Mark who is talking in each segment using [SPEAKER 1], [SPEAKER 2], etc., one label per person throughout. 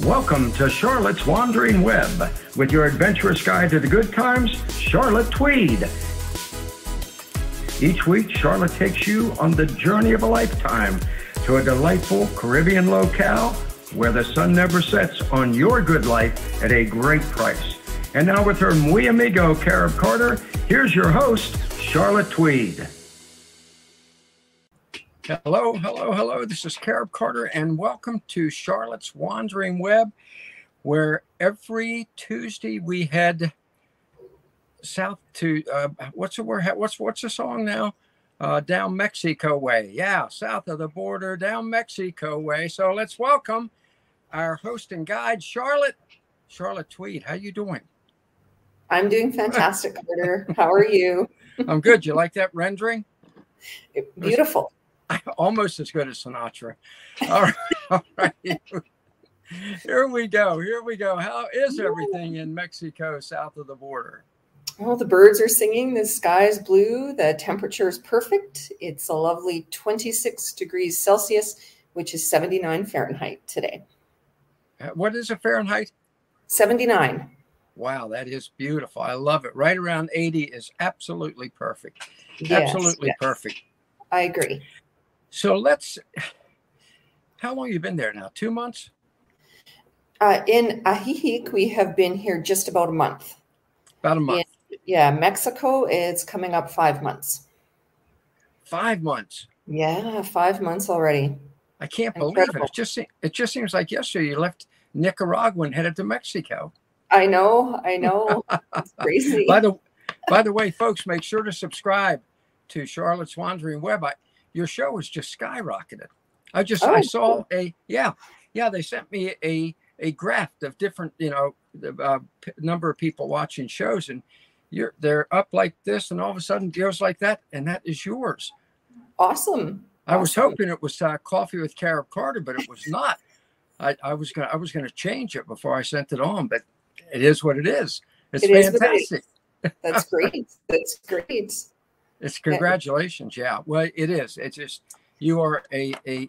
[SPEAKER 1] Welcome to Charlotte's Wandering Web with your adventurous guide to the good times, Charlotte Tweed. Each week, Charlotte takes you on the journey of a lifetime to a delightful Caribbean locale where the sun never sets on your good life at a great price. And now, with her muy amigo, Carib Carter, here's your host, Charlotte Tweed. Hello, hello, hello. This is Carib Carter, and welcome to Charlotte's Wandering Web, where every Tuesday we head south to uh, what's the word? What's what's the song now? Uh, down Mexico way. Yeah, south of the border, down Mexico way. So let's welcome our host and guide, Charlotte. Charlotte Tweed. How you doing?
[SPEAKER 2] I'm doing fantastic, Carter. How are you?
[SPEAKER 1] I'm good. You like that rendering?
[SPEAKER 2] Beautiful.
[SPEAKER 1] almost as good as Sinatra. All right, all right. Here we go. Here we go. How is everything in Mexico south of the border?
[SPEAKER 2] Well, the birds are singing. The sky is blue. The temperature is perfect. It's a lovely 26 degrees Celsius, which is 79 Fahrenheit today.
[SPEAKER 1] Uh, what is a Fahrenheit?
[SPEAKER 2] 79.
[SPEAKER 1] Wow, that is beautiful. I love it. Right around 80 is absolutely perfect. Yes, absolutely yes. perfect.
[SPEAKER 2] I agree.
[SPEAKER 1] So let's. How long you been there now? Two months.
[SPEAKER 2] Uh, in Ajijic, we have been here just about a month.
[SPEAKER 1] About a month.
[SPEAKER 2] In, yeah, Mexico is coming up five months.
[SPEAKER 1] Five months.
[SPEAKER 2] Yeah, five months already.
[SPEAKER 1] I can't Incredible. believe it. It just it just seems like yesterday you left Nicaragua and headed to Mexico.
[SPEAKER 2] I know, I know. It's crazy.
[SPEAKER 1] by the by the way, folks, make sure to subscribe to Charlotte's Wandering Web. I, your show has just skyrocketed. I just oh, I saw cool. a yeah yeah they sent me a a graph of different you know the uh, p- number of people watching shows and you're they're up like this and all of a sudden goes like that and that is yours.
[SPEAKER 2] Awesome.
[SPEAKER 1] I was hoping it was uh, coffee with Carib Carter, but it was not. I, I was gonna I was gonna change it before I sent it on, but it is what it is. It's it fantastic.
[SPEAKER 2] Is That's great. That's great.
[SPEAKER 1] It's congratulations. Yeah. Well, it is. It's just you are a, a,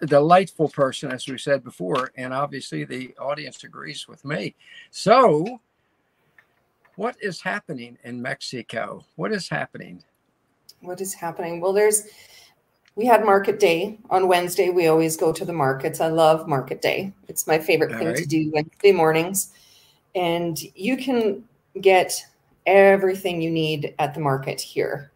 [SPEAKER 1] a delightful person, as we said before, and obviously the audience agrees with me. So, what is happening in Mexico? What is happening?
[SPEAKER 2] What is happening? Well, there's we had market day on Wednesday. We always go to the markets. I love market day. It's my favorite All thing right. to do Wednesday mornings. And you can get everything you need at the market here.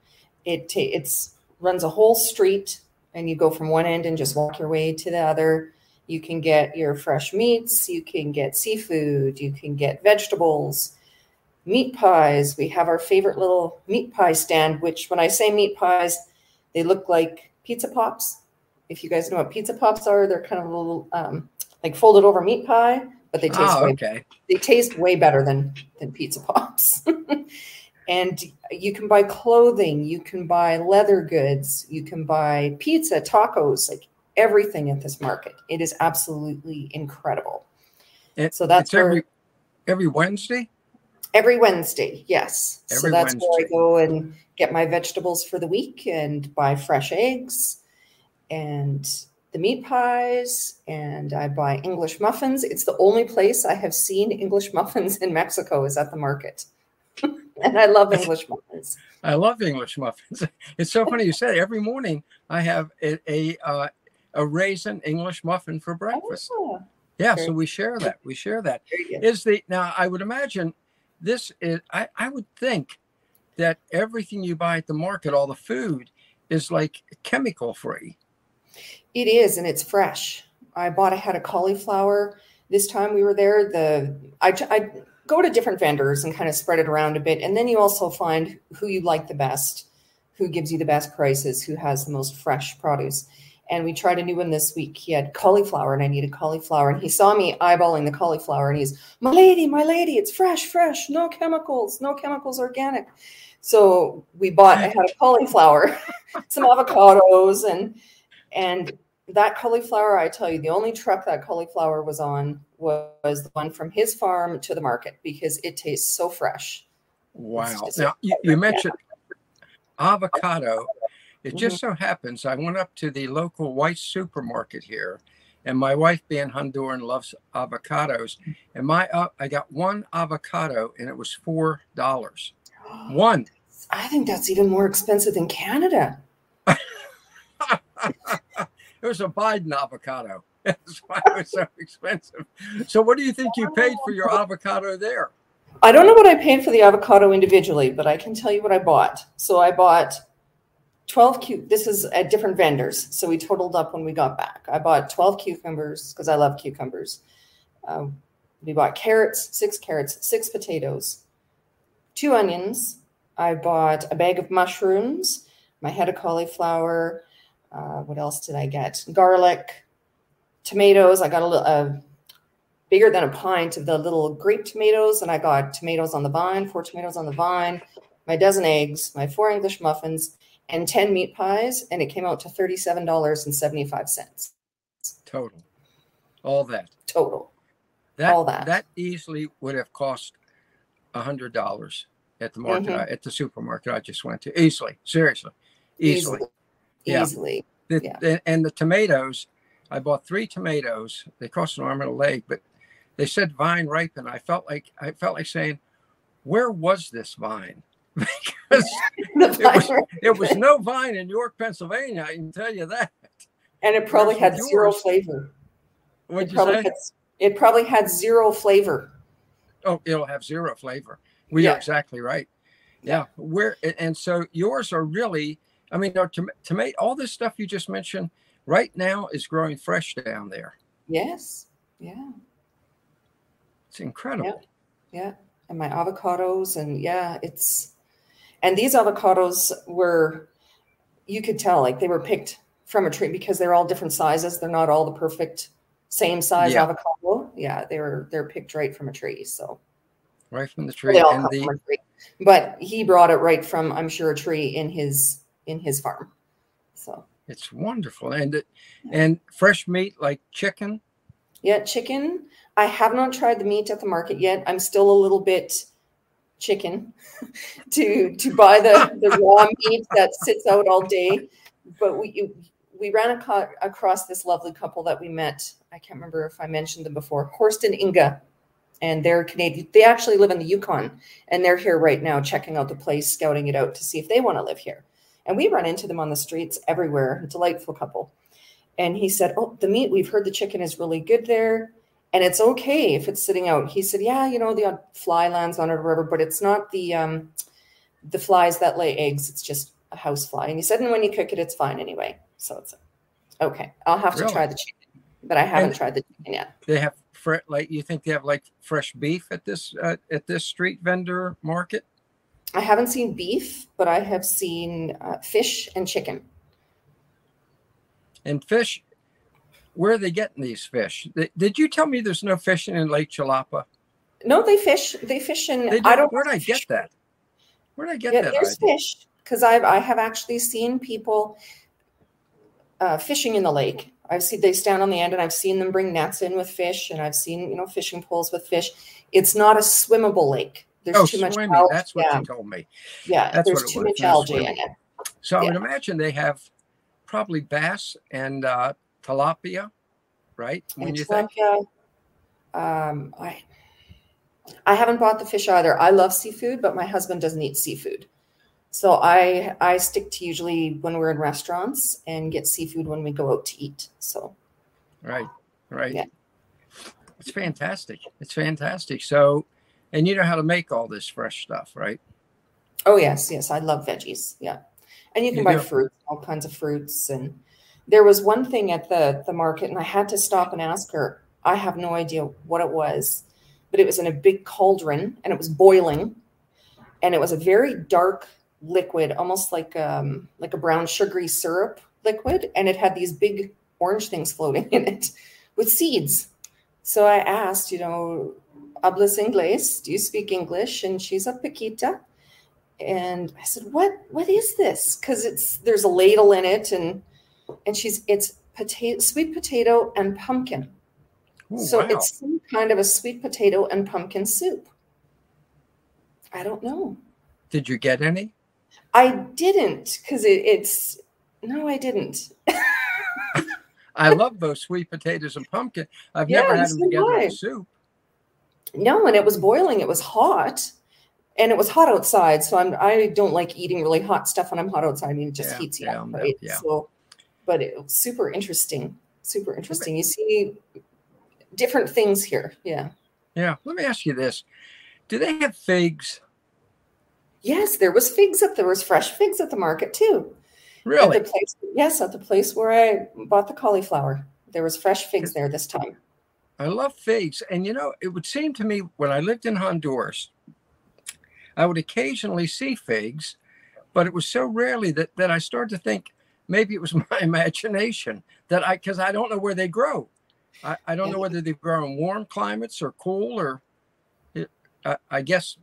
[SPEAKER 2] It it's runs a whole street, and you go from one end and just walk your way to the other. You can get your fresh meats, you can get seafood, you can get vegetables, meat pies. We have our favorite little meat pie stand, which when I say meat pies, they look like pizza pops. If you guys know what pizza pops are, they're kind of a little um, like folded over meat pie, but they taste oh, way, okay. they taste way better than than pizza pops. and you can buy clothing, you can buy leather goods, you can buy pizza, tacos, like everything at this market. It is absolutely incredible.
[SPEAKER 1] It, so that's where, every every Wednesday.
[SPEAKER 2] Every Wednesday, yes. Every so that's Wednesday. where I go and get my vegetables for the week and buy fresh eggs and the meat pies and I buy English muffins. It's the only place I have seen English muffins in Mexico is at the market. and I love English muffins.
[SPEAKER 1] I love English muffins. It's so funny you said every morning I have a a, uh, a raisin English muffin for breakfast. Oh, yeah, so we share that. We share that. Is the now I would imagine this is I, I would think that everything you buy at the market, all the food, is like chemical free.
[SPEAKER 2] It is, and it's fresh. I bought a head of cauliflower. This time we were there, the I, I go to different vendors and kind of spread it around a bit, and then you also find who you like the best, who gives you the best prices, who has the most fresh produce. And we tried a new one this week. He had cauliflower, and I needed cauliflower. And he saw me eyeballing the cauliflower, and he's, "My lady, my lady, it's fresh, fresh, no chemicals, no chemicals, organic." So we bought a head of cauliflower, some avocados, and and that cauliflower, I tell you, the only truck that cauliflower was on was the one from his farm to the market because it tastes so fresh.
[SPEAKER 1] Wow. Now, you, you mentioned avocado. It just mm-hmm. so happens I went up to the local white supermarket here And my wife, being Honduran, loves avocados. And my uh, I got one avocado, and it was four dollars. One.
[SPEAKER 2] I think that's even more expensive than Canada.
[SPEAKER 1] it was a Biden avocado. That's why it was so expensive. So, what do you think you paid for your avocado there?
[SPEAKER 2] I don't know what I paid for the avocado individually, but I can tell you what I bought. So, I bought 12 cu- this is at different vendors so we totaled up when we got back i bought 12 cucumbers because i love cucumbers um, we bought carrots six carrots six potatoes two onions i bought a bag of mushrooms my head of cauliflower uh, what else did i get garlic tomatoes i got a little uh, bigger than a pint of the little grape tomatoes and i got tomatoes on the vine four tomatoes on the vine my dozen eggs my four english muffins and 10 meat pies, and it came out to $37.75.
[SPEAKER 1] Total. All that.
[SPEAKER 2] Total.
[SPEAKER 1] That, All that. That easily would have cost a hundred dollars at the market mm-hmm. at the supermarket I just went to. Easily. Seriously. Easily.
[SPEAKER 2] Easily. Yeah. Easily.
[SPEAKER 1] The, yeah. and the tomatoes, I bought three tomatoes. They cost an arm and a leg, but they said vine ripen. I felt like I felt like saying, Where was this vine? because it was, it was no vine in York, Pennsylvania. I can tell you that.
[SPEAKER 2] And it probably had yours. zero flavor.
[SPEAKER 1] What'd you say?
[SPEAKER 2] Had, it probably had zero flavor.
[SPEAKER 1] Oh, it'll have zero flavor. We yeah. are exactly right. Yeah. Where and so yours are really. I mean, to, tomato, all this stuff you just mentioned right now is growing fresh down there.
[SPEAKER 2] Yes. Yeah.
[SPEAKER 1] It's incredible.
[SPEAKER 2] Yeah. yeah. And my avocados, and yeah, it's and these avocados were, you could tell, like they were picked from a tree because they're all different sizes. They're not all the perfect same size yeah. avocado. Yeah, they're they're picked right from a tree. So
[SPEAKER 1] right from the tree. They all come
[SPEAKER 2] the... from a tree. But he brought it right from, I'm sure, a tree in his in his farm. So
[SPEAKER 1] it's wonderful. And it, and fresh meat like chicken.
[SPEAKER 2] Yeah, chicken. I have not tried the meat at the market yet. I'm still a little bit chicken to to buy the the raw meat that sits out all day. But we we ran ac- across this lovely couple that we met. I can't remember if I mentioned them before. Horst and Inga, and they're Canadian. They actually live in the Yukon, and they're here right now, checking out the place, scouting it out to see if they want to live here. And we run into them on the streets everywhere. Delightful couple. And he said, "Oh, the meat. We've heard the chicken is really good there." and it's okay if it's sitting out. He said, yeah, you know, the fly lands on it or whatever, but it's not the um, the flies that lay eggs. It's just a house fly. And he said, and when you cook it, it's fine anyway. So it's okay. I'll have really? to try the chicken, but I haven't and tried the chicken yet.
[SPEAKER 1] They have like you think they have like fresh beef at this uh, at this street vendor market.
[SPEAKER 2] I haven't seen beef, but I have seen uh, fish and chicken.
[SPEAKER 1] And fish, where are they getting these fish? Did you tell me there's no fishing in Lake Chapala?
[SPEAKER 2] No, they fish. They fish in. They
[SPEAKER 1] I don't. Where did I get that? Where did I get yeah, that?
[SPEAKER 2] There's idea? fish because I've I have actually seen people uh, fishing in the lake. I've seen they stand on the end, and I've seen them bring nets in with fish, and I've seen you know fishing poles with fish. It's not a swimmable lake. There's
[SPEAKER 1] oh,
[SPEAKER 2] too much
[SPEAKER 1] swimming. Algae. That's what yeah. you told me.
[SPEAKER 2] Yeah, That's there's too much algae in it.
[SPEAKER 1] So
[SPEAKER 2] yeah.
[SPEAKER 1] I would imagine they have probably bass and uh, tilapia, right?
[SPEAKER 2] When and you tilapia, think, um, I I haven't bought the fish either. I love seafood, but my husband doesn't eat seafood. So I I stick to usually when we're in restaurants and get seafood when we go out to eat. So
[SPEAKER 1] right, right. Yeah. It's fantastic. It's fantastic. So and you know how to make all this fresh stuff, right?
[SPEAKER 2] Oh yes, yes. I love veggies. Yeah. And you can you buy fruit, all kinds of fruits and there was one thing at the the market and i had to stop and ask her i have no idea what it was but it was in a big cauldron and it was boiling and it was a very dark liquid almost like um like a brown sugary syrup liquid and it had these big orange things floating in it with seeds so i asked you know hablas inglés do you speak english and she's a paquita and i said what what is this because it's there's a ladle in it and and she's it's potato, sweet potato and pumpkin. Ooh, so wow. it's some kind of a sweet potato and pumpkin soup. I don't know.
[SPEAKER 1] Did you get any?
[SPEAKER 2] I didn't because it, it's no, I didn't.
[SPEAKER 1] I love those sweet potatoes and pumpkin. I've yeah, never had them together in soup.
[SPEAKER 2] No, and it was boiling. It was hot, and it was hot outside. So I'm I don't like eating really hot stuff when I'm hot outside. I mean, it just yeah, heats you yeah, up, right? Yeah. So, but it was super interesting. Super interesting. You see different things here. Yeah.
[SPEAKER 1] Yeah. Let me ask you this: Do they have figs?
[SPEAKER 2] Yes, there was figs at there was fresh figs at the market too.
[SPEAKER 1] Really?
[SPEAKER 2] At the place, yes, at the place where I bought the cauliflower, there was fresh figs there this time.
[SPEAKER 1] I love figs, and you know, it would seem to me when I lived in Honduras, I would occasionally see figs, but it was so rarely that that I started to think maybe it was my imagination that I because I don't know where they grow. I, I don't know whether they grow in warm climates or cool or it, I, I guess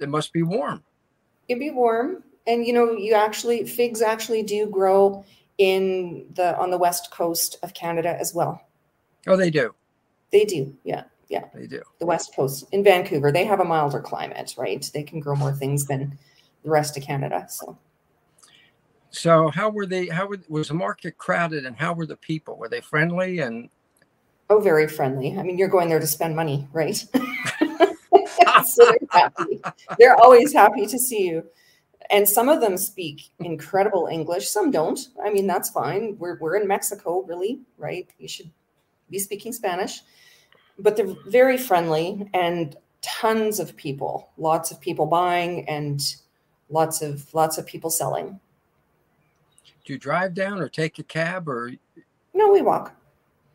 [SPEAKER 1] it must be warm.
[SPEAKER 2] It'd be warm and you know you actually figs actually do grow in the on the west coast of canada as well
[SPEAKER 1] oh they do
[SPEAKER 2] they do yeah yeah.
[SPEAKER 1] They do.
[SPEAKER 2] The west coast in vancouver they have a milder climate right? They can grow more things than the rest of canada so.
[SPEAKER 1] So how were they how were, was the market crowded and how were the people? Were they friendly and?
[SPEAKER 2] Oh very friendly. I mean you're going there to spend money right? So they're happy. They're always happy to see you. And some of them speak incredible English. Some don't. I mean, that's fine. We're we're in Mexico, really, right? You should be speaking Spanish. But they're very friendly and tons of people, lots of people buying and lots of lots of people selling.
[SPEAKER 1] Do you drive down or take a cab or
[SPEAKER 2] No, we walk.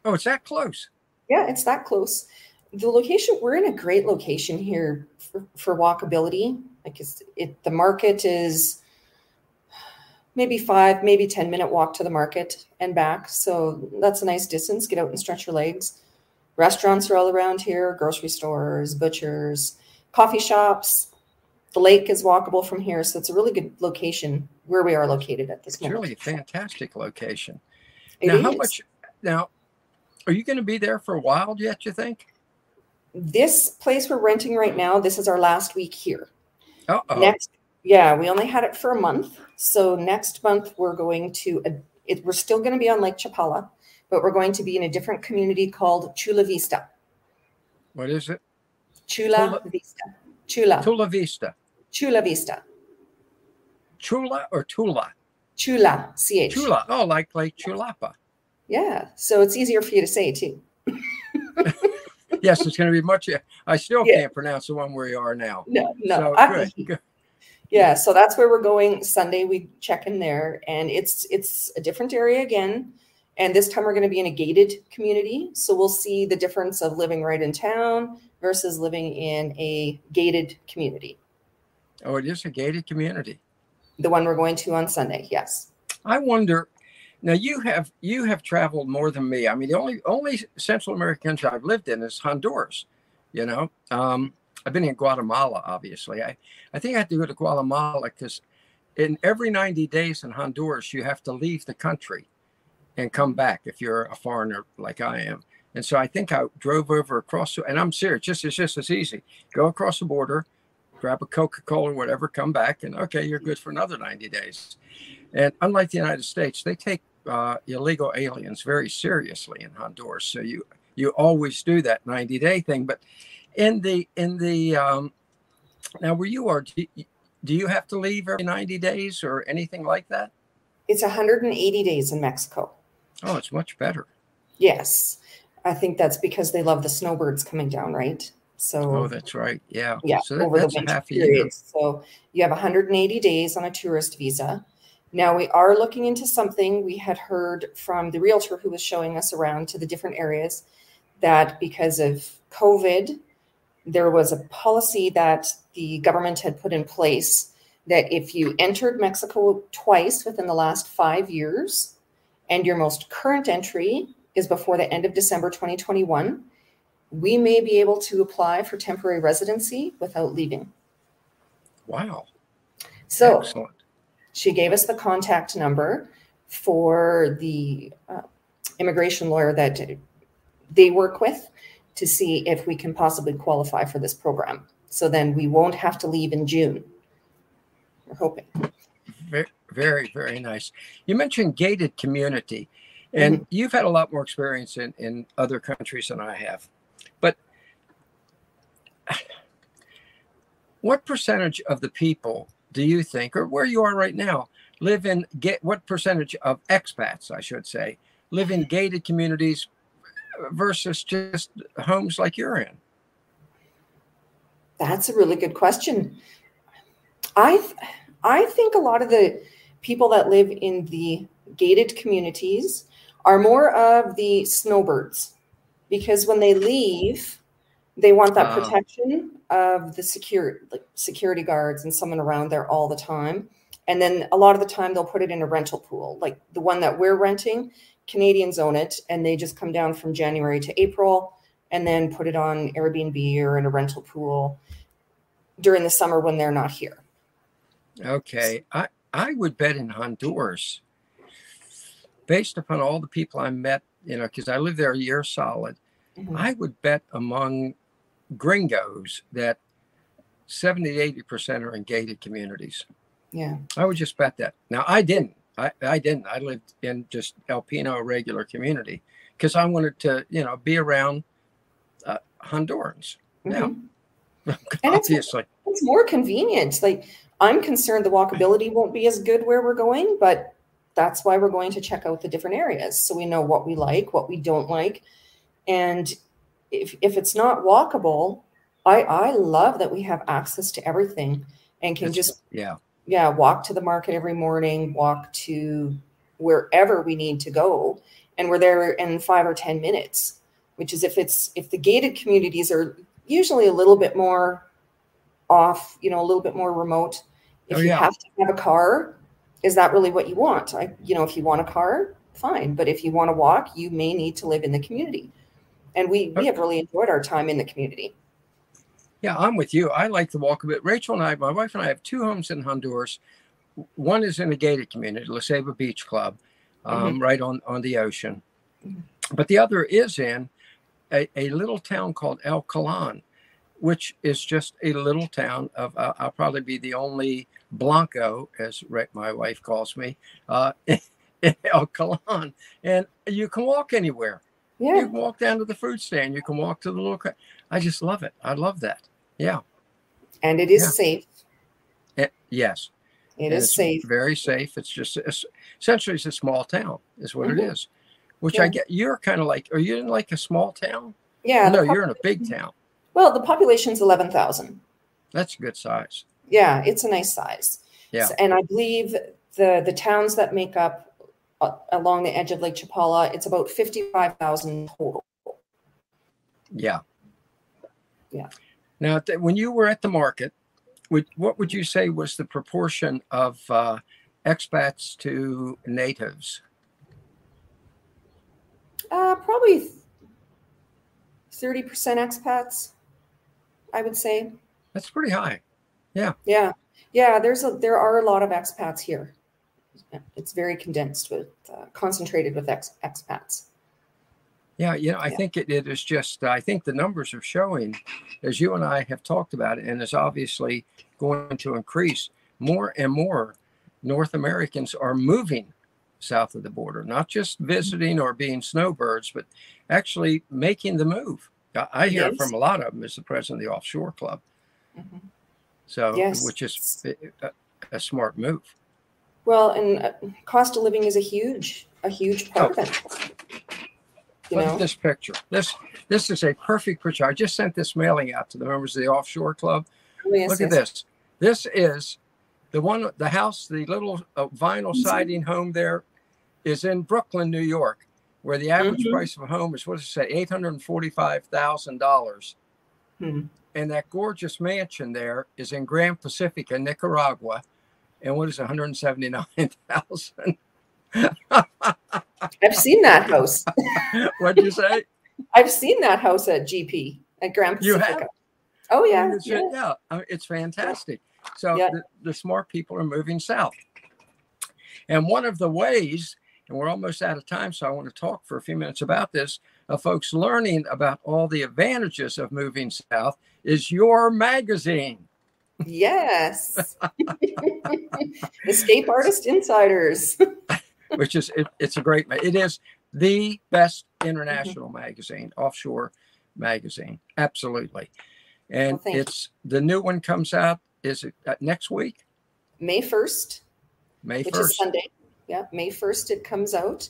[SPEAKER 1] Oh, it's that close.
[SPEAKER 2] Yeah, it's that close. The location, we're in a great location here for, for walkability like it's, it, the market is maybe five, maybe 10 minute walk to the market and back. So that's a nice distance. Get out and stretch your legs. Restaurants are all around here, grocery stores, butchers, coffee shops. The lake is walkable from here. So it's a really good location where we are located at this
[SPEAKER 1] it's
[SPEAKER 2] moment.
[SPEAKER 1] really a fantastic location. It now, is. how much now are you going to be there for a while yet, you think?
[SPEAKER 2] This place we're renting right now, this is our last week here.
[SPEAKER 1] Uh-oh.
[SPEAKER 2] Next, yeah, we only had it for a month. So next month we're going to, uh, it, we're still going to be on Lake Chapala, but we're going to be in a different community called Chula Vista.
[SPEAKER 1] What is it?
[SPEAKER 2] Chula, Chula Vista. Chula.
[SPEAKER 1] Chula Vista.
[SPEAKER 2] Chula Vista.
[SPEAKER 1] Chula or Tula?
[SPEAKER 2] Chula, C-H.
[SPEAKER 1] Chula. Oh, like like Chulapa.
[SPEAKER 2] Yeah. So it's easier for you to say too.
[SPEAKER 1] yes, it's going to be much. I still yeah. can't pronounce the one where we are now.
[SPEAKER 2] No, no. So, good, good. Yeah, so that's where we're going Sunday. We check in there, and it's it's a different area again. And this time we're going to be in a gated community, so we'll see the difference of living right in town versus living in a gated community.
[SPEAKER 1] Oh, it is a gated community.
[SPEAKER 2] The one we're going to on Sunday, yes.
[SPEAKER 1] I wonder now you have you have traveled more than me. I mean, the only only Central American country I've lived in is Honduras. You know, um, I've been in Guatemala. Obviously, I I think I have to go to Guatemala because in every 90 days in Honduras you have to leave the country and come back if you're a foreigner like I am. And so I think I drove over across, and I'm serious. Just it's just as easy. Go across the border, grab a Coca Cola, or whatever, come back, and okay, you're good for another 90 days. And unlike the United States, they take uh, illegal aliens very seriously in Honduras. So you you always do that 90 day thing. But in the in the um, now where you are, do you, do you have to leave every 90 days or anything like that?
[SPEAKER 2] It's 180 days in Mexico.
[SPEAKER 1] Oh, it's much better.
[SPEAKER 2] Yes. I think that's because they love the snowbirds coming down, right? So
[SPEAKER 1] Oh, that's right. Yeah.
[SPEAKER 2] Yeah.
[SPEAKER 1] So that,
[SPEAKER 2] over the winter period. So you have 180 days on a tourist visa. Now we are looking into something. We had heard from the realtor who was showing us around to the different areas that because of COVID, there was a policy that the government had put in place that if you entered Mexico twice within the last five years and your most current entry is before the end of December 2021, we may be able to apply for temporary residency without leaving.
[SPEAKER 1] Wow.
[SPEAKER 2] So Excellent she gave us the contact number for the uh, immigration lawyer that they work with to see if we can possibly qualify for this program. So then we won't have to leave in June. We're hoping.
[SPEAKER 1] Very, very, very nice. You mentioned gated community. And mm-hmm. you've had a lot more experience in, in other countries than I have. But what percentage of the people do you think, or where you are right now, live in get what percentage of expats, I should say, live in gated communities versus just homes like you're in?
[SPEAKER 2] That's a really good question. I th- I think a lot of the people that live in the gated communities are more of the snowbirds because when they leave, they want that uh, protection of the secure like security guards and someone around there all the time. And then a lot of the time they'll put it in a rental pool, like the one that we're renting. Canadians own it, and they just come down from January to April and then put it on Airbnb or in a rental pool during the summer when they're not here.
[SPEAKER 1] Okay. I, I would bet in Honduras, based upon all the people I met, you know, because I lived there a year solid, mm-hmm. I would bet among gringos that 70 to 80% are in gated communities.
[SPEAKER 2] Yeah.
[SPEAKER 1] I would just bet that. Now, I didn't. I, I didn't. I lived in just El Pino, regular community, because I wanted to, you know, be around uh, Hondurans. Mm-hmm. Now, obviously.
[SPEAKER 2] It's, it's more convenient. Like, I'm concerned the walkability won't be as good where we're going, but that's why we're going to check out the different areas so we know what we like, what we don't like. And if, if it's not walkable, I, I love that we have access to everything and can just
[SPEAKER 1] yeah
[SPEAKER 2] yeah walk to the market every morning, walk to wherever we need to go, and we're there in five or ten minutes. Which is if it's if the gated communities are usually a little bit more off, you know, a little bit more remote. If oh, yeah. you have to have a car, is that really what you want? I, you know, if you want a car, fine. But if you want to walk, you may need to live in the community. And we, we have really enjoyed our time in the community.
[SPEAKER 1] Yeah, I'm with you. I like to walk a bit. Rachel and I, my wife and I have two homes in Honduras. One is in a gated community, La Ceiba Beach Club, um, mm-hmm. right on, on the ocean. Mm-hmm. But the other is in a, a little town called El Calan which is just a little town of, uh, I'll probably be the only Blanco, as my wife calls me, uh, in El Calan. And you can walk anywhere. Yeah. You can walk down to the fruit stand. You can walk to the little. I just love it. I love that. Yeah.
[SPEAKER 2] And it is yeah. safe.
[SPEAKER 1] It, yes.
[SPEAKER 2] It is safe.
[SPEAKER 1] Very safe. It's just it's, essentially it's a small town, is what mm-hmm. it is. Which yeah. I get. You're kind of like. Are you in like a small town?
[SPEAKER 2] Yeah.
[SPEAKER 1] No, you're in a big town.
[SPEAKER 2] Well, the population's 11,000.
[SPEAKER 1] That's a good size.
[SPEAKER 2] Yeah, it's a nice size.
[SPEAKER 1] Yeah.
[SPEAKER 2] And I believe the the towns that make up along the edge of Lake Chapala, it's about 55,000 total.
[SPEAKER 1] Yeah.
[SPEAKER 2] Yeah.
[SPEAKER 1] Now, th- when you were at the market, would, what would you say was the proportion of uh, expats to natives?
[SPEAKER 2] Uh, probably 30% expats. I would say.
[SPEAKER 1] That's pretty high. Yeah.
[SPEAKER 2] Yeah. Yeah. There's a, there are a lot of expats here. It's very condensed with, uh, concentrated with ex, expats.
[SPEAKER 1] Yeah, you know, I yeah. think it, it is just, I think the numbers are showing, as you and I have talked about it, and it's obviously going to increase more and more North Americans are moving south of the border, not just visiting or being snowbirds, but actually making the move. I hear yes. from a lot of them as the president of the offshore club. Mm-hmm. So, yes. which is a, a, smart move.
[SPEAKER 2] Well, and uh, cost of living is a huge, a huge part oh. of it.
[SPEAKER 1] You Look know? at this picture. This this is a perfect picture. I just sent this mailing out to the members of the offshore club. Oh, yes, Look yes. at this. This is the one, the house, the little uh, vinyl mm-hmm. siding home there, is in Brooklyn, New York where the average mm-hmm. price of a home is what does it say, eight hundred and forty-five thousand dollars, mm-hmm. and that gorgeous mansion there is in Grand Pacifica, Nicaragua, and what is one hundred seventy-nine thousand.
[SPEAKER 2] I've seen that house.
[SPEAKER 1] What'd you say?
[SPEAKER 2] I've seen that house at GP at Grand Pacifica. You have? Oh yeah,
[SPEAKER 1] it's, yeah. yeah. Uh, it's fantastic. So yeah. the, the smart people are moving south, and one of the ways and we're almost out of time, so I want to talk for a few minutes about this. Uh, folks learning about all the advantages of moving south is your magazine.
[SPEAKER 2] Yes. Escape Artist Insiders.
[SPEAKER 1] Which is, it, it's a great, it is the best international mm-hmm. magazine, offshore magazine. Absolutely. And well, it's you. the new one comes out is it uh, next week?
[SPEAKER 2] May 1st.
[SPEAKER 1] May 1st.
[SPEAKER 2] Which is Sunday. Yeah, May 1st it comes out.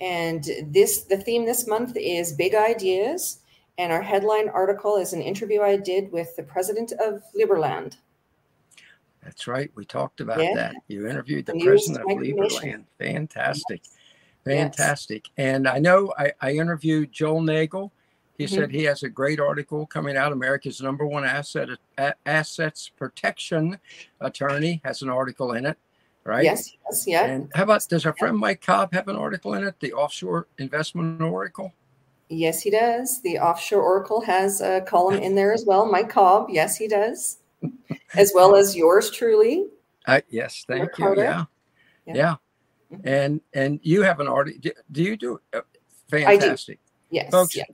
[SPEAKER 2] And this the theme this month is big ideas. And our headline article is an interview I did with the president of Liberland.
[SPEAKER 1] That's right. We talked about yeah. that. You interviewed the president of Liberland. Fantastic. Fantastic. Yes. And I know I, I interviewed Joel Nagel. He mm-hmm. said he has a great article coming out. America's number one asset assets protection attorney has an article in it, right?
[SPEAKER 2] Yes, yes, yeah.
[SPEAKER 1] And how about does our friend Mike Cobb have an article in it? The offshore investment oracle.
[SPEAKER 2] Yes, he does. The offshore oracle has a column in there as well. Mike Cobb. Yes, he does, as well as yours truly.
[SPEAKER 1] Uh, yes, thank you. Yeah. yeah. yeah, mm-hmm. And and you have an article. Do you do uh, fantastic?
[SPEAKER 2] Yes,
[SPEAKER 1] folks.
[SPEAKER 2] Yeah.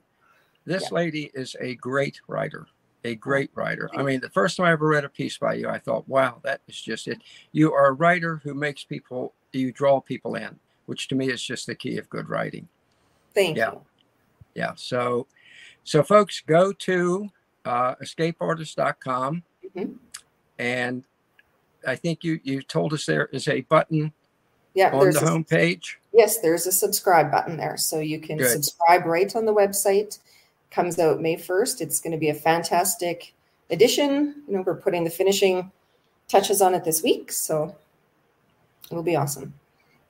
[SPEAKER 1] This yeah. lady is a great writer, a great writer. I mean, the first time I ever read a piece by you, I thought, wow, that is just it. You are a writer who makes people, you draw people in, which to me is just the key of good writing.
[SPEAKER 2] Thank
[SPEAKER 1] yeah.
[SPEAKER 2] you.
[SPEAKER 1] Yeah. So, so folks, go to uh, escapeartist.com mm-hmm. And I think you you told us there is a button
[SPEAKER 2] yeah,
[SPEAKER 1] on the home page.
[SPEAKER 2] Yes, there's a subscribe button there. So you can Good. subscribe right on the website comes out May 1st. It's going to be a fantastic edition. You know, we're putting the finishing touches on it this week, so it'll be awesome.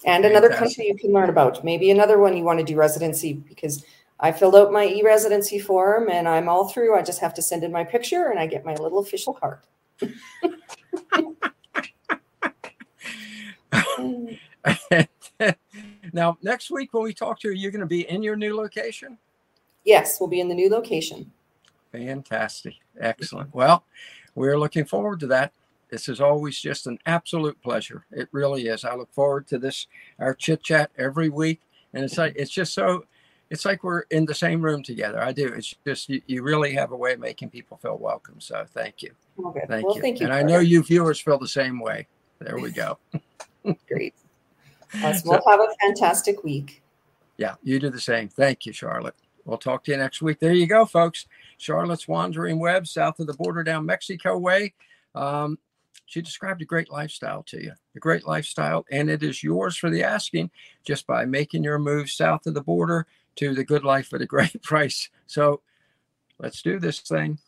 [SPEAKER 2] And another country you can learn about. Maybe another one you want to do residency because I filled out my e-residency form and I'm all through. I just have to send in my picture and I get my little official card.
[SPEAKER 1] now, next week when we talk to you, you're going to be in your new location?
[SPEAKER 2] Yes, we'll be in the new location.
[SPEAKER 1] Fantastic. Excellent. Well, we're looking forward to that. This is always just an absolute pleasure. It really is. I look forward to this, our chit chat every week. And it's like, it's just so, it's like we're in the same room together. I do. It's just, you, you really have a way of making people feel welcome. So thank you.
[SPEAKER 2] Okay.
[SPEAKER 1] Thank
[SPEAKER 2] well,
[SPEAKER 1] you.
[SPEAKER 2] Thank you.
[SPEAKER 1] And I know you viewers feel the same way. There we go.
[SPEAKER 2] Great. Awesome. We'll have a fantastic week.
[SPEAKER 1] Yeah, you do the same. Thank you, Charlotte. We'll talk to you next week. There you go, folks. Charlotte's Wandering Web, south of the border down Mexico way. Um, she described a great lifestyle to you, a great lifestyle, and it is yours for the asking just by making your move south of the border to the good life at a great price. So let's do this thing.